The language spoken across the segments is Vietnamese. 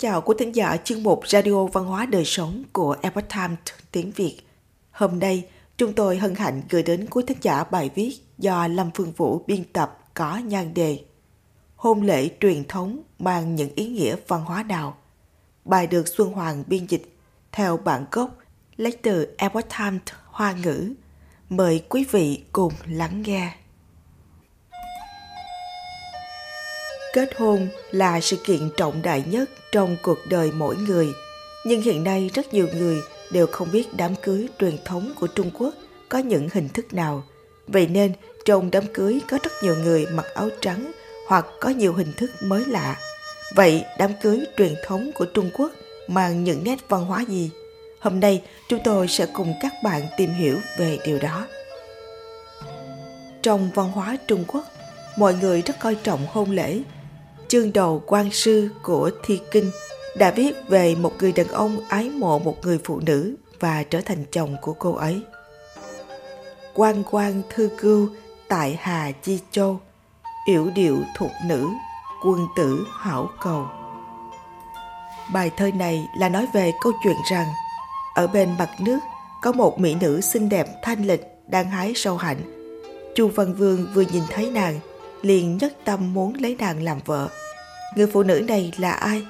chào quý thính giả chương mục Radio Văn hóa Đời Sống của Epoch Times tiếng Việt. Hôm nay, chúng tôi hân hạnh gửi đến quý thính giả bài viết do Lâm Phương Vũ biên tập có nhan đề Hôn lễ truyền thống mang những ý nghĩa văn hóa nào? Bài được Xuân Hoàng biên dịch theo bản gốc lấy từ Epoch Times Hoa ngữ. Mời quý vị cùng lắng nghe. Kết hôn là sự kiện trọng đại nhất trong cuộc đời mỗi người, nhưng hiện nay rất nhiều người đều không biết đám cưới truyền thống của Trung Quốc có những hình thức nào. Vậy nên, trong đám cưới có rất nhiều người mặc áo trắng hoặc có nhiều hình thức mới lạ. Vậy đám cưới truyền thống của Trung Quốc mang những nét văn hóa gì? Hôm nay chúng tôi sẽ cùng các bạn tìm hiểu về điều đó. Trong văn hóa Trung Quốc, mọi người rất coi trọng hôn lễ chương đầu quan sư của Thi Kinh đã viết về một người đàn ông ái mộ một người phụ nữ và trở thành chồng của cô ấy. Quan quan thư cưu tại Hà Chi Châu, yểu điệu thuộc nữ, quân tử hảo cầu. Bài thơ này là nói về câu chuyện rằng ở bên mặt nước có một mỹ nữ xinh đẹp thanh lịch đang hái sâu hạnh. Chu Văn Vương vừa nhìn thấy nàng, liền nhất tâm muốn lấy nàng làm vợ. Người phụ nữ này là ai?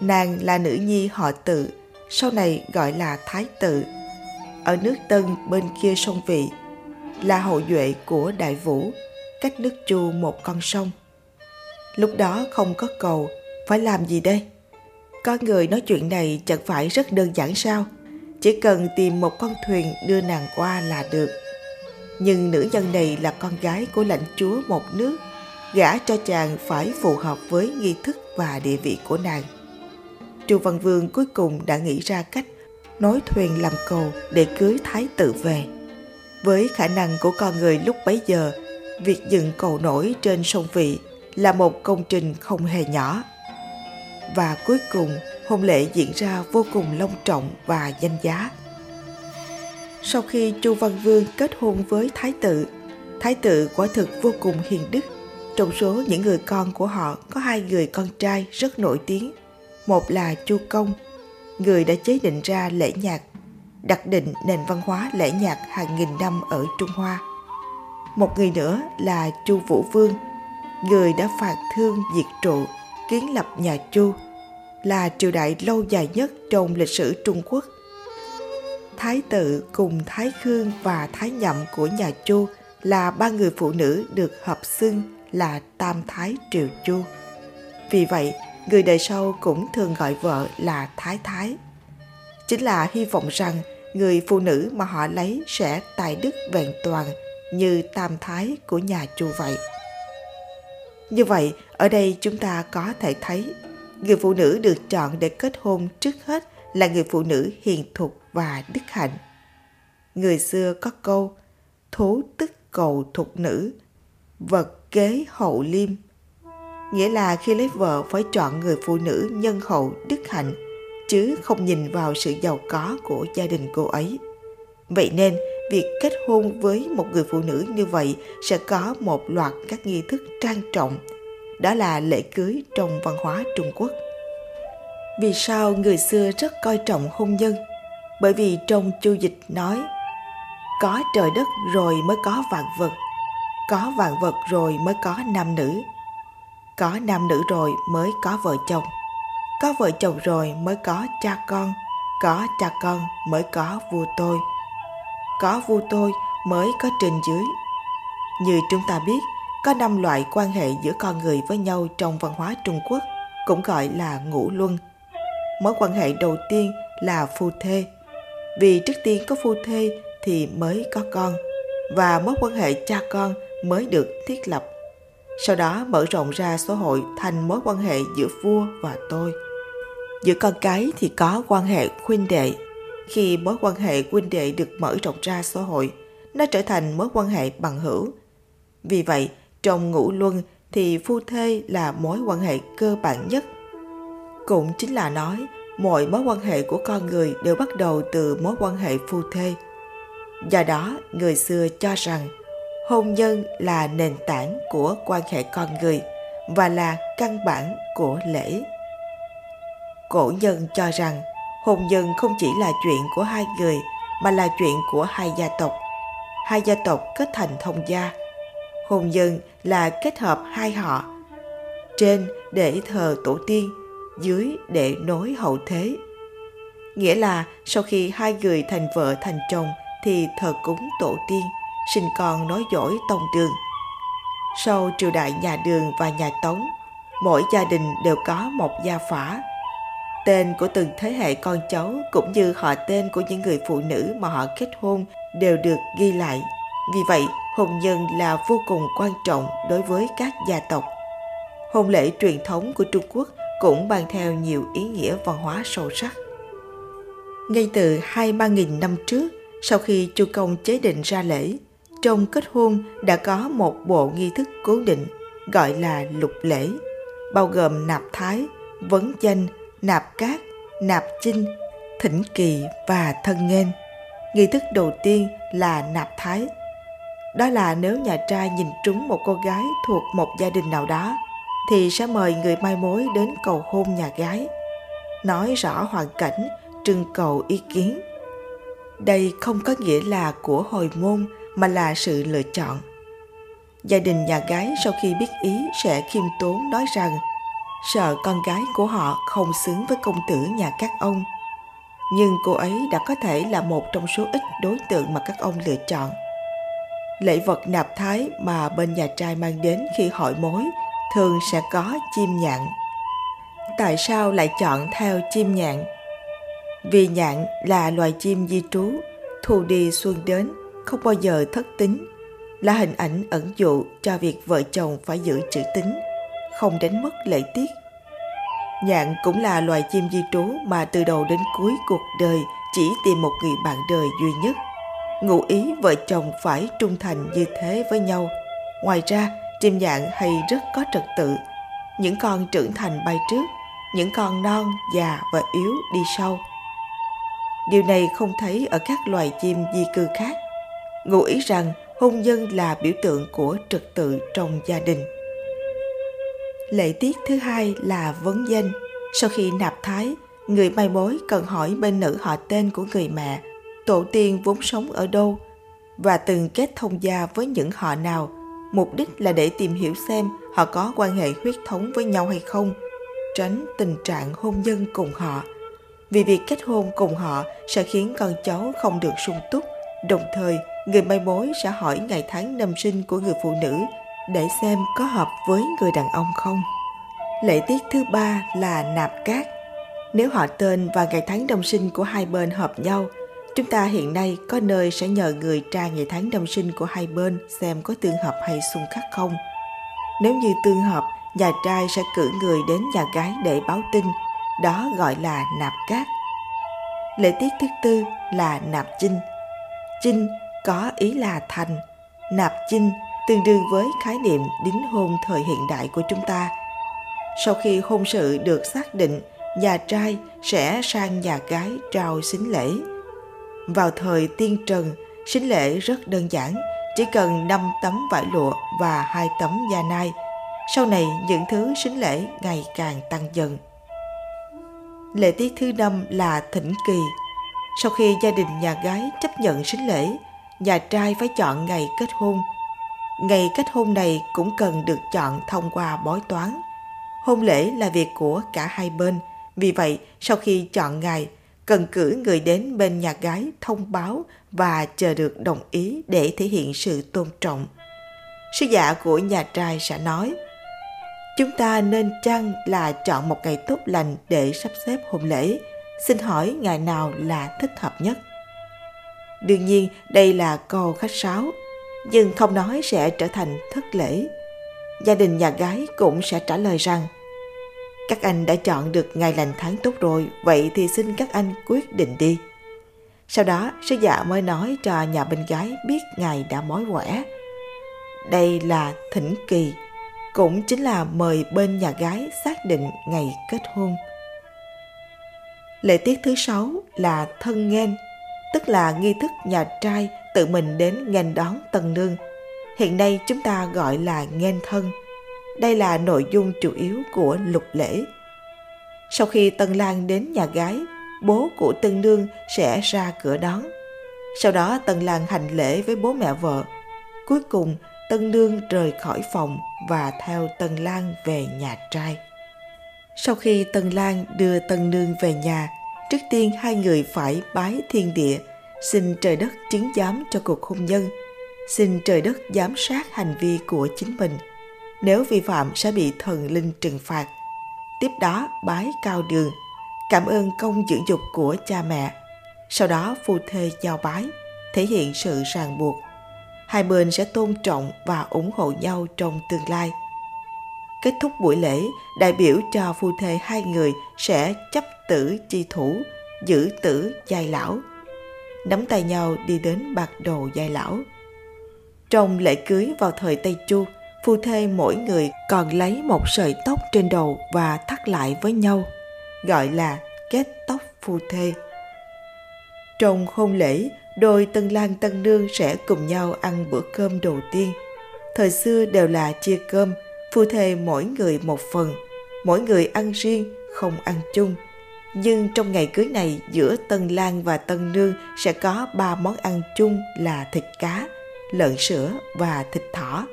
Nàng là nữ nhi họ tự, sau này gọi là Thái tự. Ở nước Tân bên kia sông Vị, là hậu duệ của Đại Vũ, cách nước Chu một con sông. Lúc đó không có cầu, phải làm gì đây? Có người nói chuyện này chẳng phải rất đơn giản sao? Chỉ cần tìm một con thuyền đưa nàng qua là được. Nhưng nữ nhân này là con gái của lãnh chúa một nước gả cho chàng phải phù hợp với nghi thức và địa vị của nàng. Trương Văn Vương cuối cùng đã nghĩ ra cách nối thuyền làm cầu để cưới thái tử về. Với khả năng của con người lúc bấy giờ, việc dựng cầu nổi trên sông Vị là một công trình không hề nhỏ. Và cuối cùng, hôn lễ diễn ra vô cùng long trọng và danh giá. Sau khi Chu Văn Vương kết hôn với Thái tử, Thái tử quả thực vô cùng hiền đức trong số những người con của họ có hai người con trai rất nổi tiếng. Một là Chu Công, người đã chế định ra lễ nhạc, đặt định nền văn hóa lễ nhạc hàng nghìn năm ở Trung Hoa. Một người nữa là Chu Vũ Vương, người đã phạt thương diệt trụ, kiến lập nhà Chu, là triều đại lâu dài nhất trong lịch sử Trung Quốc. Thái tử cùng Thái Khương và Thái Nhậm của nhà Chu là ba người phụ nữ được hợp xưng là Tam Thái Triều Chu. Vì vậy, người đời sau cũng thường gọi vợ là Thái Thái. Chính là hy vọng rằng người phụ nữ mà họ lấy sẽ tài đức vẹn toàn như Tam Thái của nhà Chu vậy. Như vậy, ở đây chúng ta có thể thấy người phụ nữ được chọn để kết hôn trước hết là người phụ nữ hiền thục và đức hạnh. Người xưa có câu thú tức cầu thục nữ, vật kế hậu liêm. Nghĩa là khi lấy vợ phải chọn người phụ nữ nhân hậu đức hạnh chứ không nhìn vào sự giàu có của gia đình cô ấy. Vậy nên việc kết hôn với một người phụ nữ như vậy sẽ có một loạt các nghi thức trang trọng. Đó là lễ cưới trong văn hóa trung quốc vì sao người xưa rất coi trọng hôn nhân? Bởi vì trong chu dịch nói, có trời đất rồi mới có vạn vật, có vạn vật rồi mới có nam nữ, có nam nữ rồi mới có vợ chồng, có vợ chồng rồi mới có cha con, có cha con mới có vua tôi, có vua tôi mới có trên dưới. Như chúng ta biết, có năm loại quan hệ giữa con người với nhau trong văn hóa trung quốc, cũng gọi là ngũ luân mối quan hệ đầu tiên là phu thê vì trước tiên có phu thê thì mới có con và mối quan hệ cha con mới được thiết lập. Sau đó mở rộng ra xã hội thành mối quan hệ giữa vua và tôi. Giữa con cái thì có quan hệ huynh đệ. Khi mối quan hệ huynh đệ được mở rộng ra xã hội, nó trở thành mối quan hệ bằng hữu. Vì vậy, trong ngũ luân thì phu thê là mối quan hệ cơ bản nhất. Cũng chính là nói, mọi mối quan hệ của con người đều bắt đầu từ mối quan hệ phu thê. Do đó, người xưa cho rằng hôn nhân là nền tảng của quan hệ con người và là căn bản của lễ cổ nhân cho rằng hôn nhân không chỉ là chuyện của hai người mà là chuyện của hai gia tộc. Hai gia tộc kết thành thông gia. Hôn nhân là kết hợp hai họ. Trên để thờ tổ tiên, dưới để nối hậu thế. Nghĩa là sau khi hai người thành vợ thành chồng thì thờ cúng tổ tiên, sinh con nói dỗi tông đường. Sau triều đại nhà Đường và nhà Tống, mỗi gia đình đều có một gia phả. Tên của từng thế hệ con cháu cũng như họ tên của những người phụ nữ mà họ kết hôn đều được ghi lại. Vì vậy, hôn nhân là vô cùng quan trọng đối với các gia tộc. Hôn lễ truyền thống của Trung Quốc cũng mang theo nhiều ý nghĩa văn hóa sâu sắc. Ngay từ hai ba nghìn năm trước, sau khi Chu Công chế định ra lễ, trong kết hôn đã có một bộ nghi thức cố định gọi là lục lễ, bao gồm nạp thái, vấn danh, nạp cát, nạp chinh, thỉnh kỳ và thân nghênh. Nghi thức đầu tiên là nạp thái. Đó là nếu nhà trai nhìn trúng một cô gái thuộc một gia đình nào đó thì sẽ mời người mai mối đến cầu hôn nhà gái, nói rõ hoàn cảnh, trưng cầu ý kiến. Đây không có nghĩa là của hồi môn mà là sự lựa chọn. Gia đình nhà gái sau khi biết ý sẽ khiêm tốn nói rằng sợ con gái của họ không xứng với công tử nhà các ông. Nhưng cô ấy đã có thể là một trong số ít đối tượng mà các ông lựa chọn. Lễ vật nạp thái mà bên nhà trai mang đến khi hỏi mối thường sẽ có chim nhạn. Tại sao lại chọn theo chim nhạn? Vì nhạn là loài chim di trú, thu đi xuân đến, không bao giờ thất tính, là hình ảnh ẩn dụ cho việc vợ chồng phải giữ chữ tính, không đánh mất lễ tiết. Nhạn cũng là loài chim di trú mà từ đầu đến cuối cuộc đời chỉ tìm một người bạn đời duy nhất. Ngụ ý vợ chồng phải trung thành như thế với nhau. Ngoài ra, chim dạng hay rất có trật tự. Những con trưởng thành bay trước, những con non, già và yếu đi sau. Điều này không thấy ở các loài chim di cư khác. Ngụ ý rằng hôn nhân là biểu tượng của trật tự trong gia đình. Lễ tiết thứ hai là vấn danh. Sau khi nạp thái, người mai mối cần hỏi bên nữ họ tên của người mẹ, tổ tiên vốn sống ở đâu và từng kết thông gia với những họ nào. Mục đích là để tìm hiểu xem họ có quan hệ huyết thống với nhau hay không, tránh tình trạng hôn nhân cùng họ. Vì việc kết hôn cùng họ sẽ khiến con cháu không được sung túc, đồng thời người mai mối sẽ hỏi ngày tháng năm sinh của người phụ nữ để xem có hợp với người đàn ông không. Lễ tiết thứ ba là nạp cát. Nếu họ tên và ngày tháng năm sinh của hai bên hợp nhau, chúng ta hiện nay có nơi sẽ nhờ người tra ngày tháng năm sinh của hai bên xem có tương hợp hay xung khắc không. Nếu như tương hợp, nhà trai sẽ cử người đến nhà gái để báo tin, đó gọi là nạp cát. Lễ tiết thứ tư là nạp chinh. Chinh có ý là thành, nạp chinh tương đương với khái niệm đính hôn thời hiện đại của chúng ta. Sau khi hôn sự được xác định, nhà trai sẽ sang nhà gái trao xính lễ. Vào thời tiên trần, xính lễ rất đơn giản, chỉ cần 5 tấm vải lụa và hai tấm da nai. Sau này những thứ xính lễ ngày càng tăng dần. Lễ tiết thứ năm là thỉnh kỳ. Sau khi gia đình nhà gái chấp nhận xính lễ, nhà trai phải chọn ngày kết hôn. Ngày kết hôn này cũng cần được chọn thông qua bói toán. Hôn lễ là việc của cả hai bên, vì vậy sau khi chọn ngày, cần cử người đến bên nhà gái thông báo và chờ được đồng ý để thể hiện sự tôn trọng. Sứ giả của nhà trai sẽ nói, Chúng ta nên chăng là chọn một ngày tốt lành để sắp xếp hôn lễ, xin hỏi ngày nào là thích hợp nhất? Đương nhiên đây là câu khách sáo, nhưng không nói sẽ trở thành thất lễ. Gia đình nhà gái cũng sẽ trả lời rằng các anh đã chọn được ngày lành tháng tốt rồi, vậy thì xin các anh quyết định đi. Sau đó, sứ giả mới nói cho nhà bên gái biết ngày đã mối quẻ. Đây là thỉnh kỳ, cũng chính là mời bên nhà gái xác định ngày kết hôn. Lễ tiết thứ sáu là thân nghênh tức là nghi thức nhà trai tự mình đến nghênh đón tân nương. Hiện nay chúng ta gọi là nghênh thân. Đây là nội dung chủ yếu của lục lễ. Sau khi Tân Lan đến nhà gái, bố của Tân Nương sẽ ra cửa đón. Sau đó Tân Lan hành lễ với bố mẹ vợ. Cuối cùng Tân Nương rời khỏi phòng và theo Tân Lan về nhà trai. Sau khi Tân Lan đưa Tân Nương về nhà, trước tiên hai người phải bái thiên địa, xin trời đất chứng giám cho cuộc hôn nhân, xin trời đất giám sát hành vi của chính mình. Nếu vi phạm sẽ bị thần linh trừng phạt. Tiếp đó bái cao đường, cảm ơn công dưỡng dục của cha mẹ. Sau đó phu thê giao bái, thể hiện sự ràng buộc. Hai bên sẽ tôn trọng và ủng hộ nhau trong tương lai. Kết thúc buổi lễ, đại biểu cho phu thê hai người sẽ chấp tử chi thủ, giữ tử giai lão. Nắm tay nhau đi đến bạc đồ giai lão. Trong lễ cưới vào thời Tây Chu, phu thê mỗi người còn lấy một sợi tóc trên đầu và thắt lại với nhau, gọi là kết tóc phu thê. Trong hôn lễ, đôi tân lang tân nương sẽ cùng nhau ăn bữa cơm đầu tiên. Thời xưa đều là chia cơm, phu thê mỗi người một phần, mỗi người ăn riêng, không ăn chung. Nhưng trong ngày cưới này giữa Tân lang và Tân Nương sẽ có ba món ăn chung là thịt cá, lợn sữa và thịt thỏ,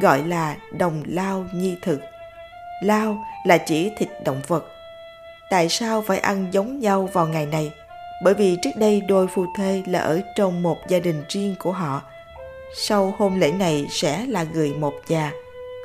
gọi là đồng lao nhi thực. Lao là chỉ thịt động vật. Tại sao phải ăn giống nhau vào ngày này? Bởi vì trước đây đôi phu thê là ở trong một gia đình riêng của họ. Sau hôn lễ này sẽ là người một nhà,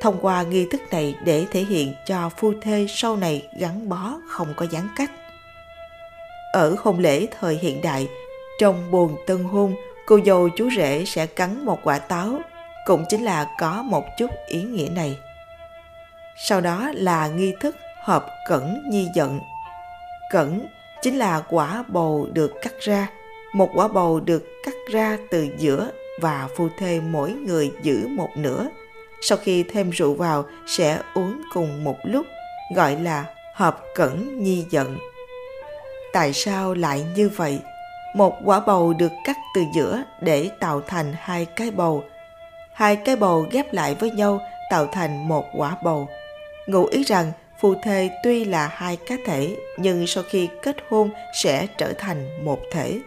thông qua nghi thức này để thể hiện cho phu thê sau này gắn bó không có gián cách. Ở hôn lễ thời hiện đại, trong buồn tân hôn, cô dâu chú rể sẽ cắn một quả táo, cũng chính là có một chút ý nghĩa này. Sau đó là nghi thức hợp cẩn nhi giận. Cẩn chính là quả bầu được cắt ra, một quả bầu được cắt ra từ giữa và phu thê mỗi người giữ một nửa – sau khi thêm rượu vào sẽ uống cùng một lúc gọi là hợp cẩn nhi giận tại sao lại như vậy một quả bầu được cắt từ giữa để tạo thành hai cái bầu hai cái bầu ghép lại với nhau tạo thành một quả bầu ngụ ý rằng phu thê tuy là hai cá thể nhưng sau khi kết hôn sẽ trở thành một thể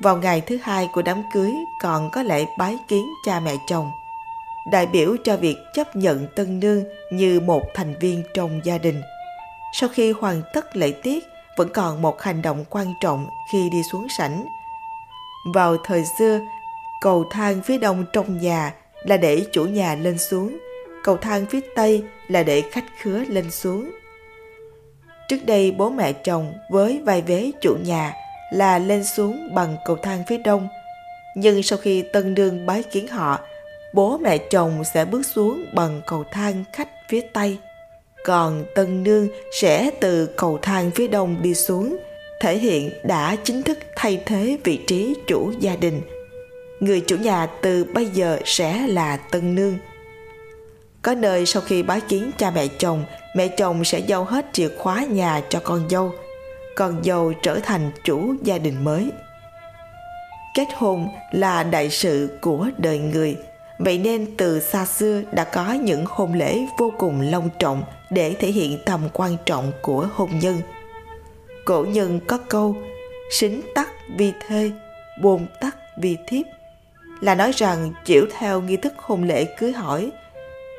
vào ngày thứ hai của đám cưới còn có lễ bái kiến cha mẹ chồng đại biểu cho việc chấp nhận tân nương như một thành viên trong gia đình. Sau khi hoàn tất lễ tiết, vẫn còn một hành động quan trọng khi đi xuống sảnh. Vào thời xưa, cầu thang phía đông trong nhà là để chủ nhà lên xuống, cầu thang phía tây là để khách khứa lên xuống. Trước đây bố mẹ chồng với vai vế chủ nhà là lên xuống bằng cầu thang phía đông, nhưng sau khi tân đương bái kiến họ bố mẹ chồng sẽ bước xuống bằng cầu thang khách phía tây còn tân nương sẽ từ cầu thang phía đông đi xuống thể hiện đã chính thức thay thế vị trí chủ gia đình người chủ nhà từ bây giờ sẽ là tân nương. Có nơi sau khi bái kiến cha mẹ chồng mẹ chồng sẽ giao hết chìa khóa nhà cho con dâu. Con dâu trở thành chủ gia đình mới. Kết hôn là đại sự của đời người. Vậy nên từ xa xưa đã có những hôn lễ vô cùng long trọng để thể hiện tầm quan trọng của hôn nhân. Cổ nhân có câu xính tắc vi thê, bồn tắc vi thiếp là nói rằng chịu theo nghi thức hôn lễ cưới hỏi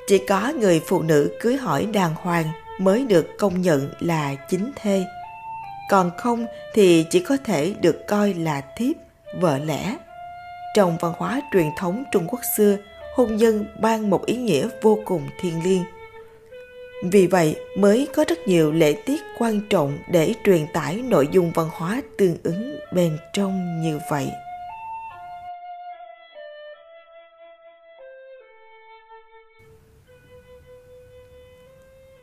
chỉ có người phụ nữ cưới hỏi đàng hoàng mới được công nhận là chính thê còn không thì chỉ có thể được coi là thiếp vợ lẽ trong văn hóa truyền thống Trung Quốc xưa, hôn nhân mang một ý nghĩa vô cùng thiêng liêng. Vì vậy mới có rất nhiều lễ tiết quan trọng để truyền tải nội dung văn hóa tương ứng bên trong như vậy.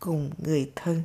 cùng người thân.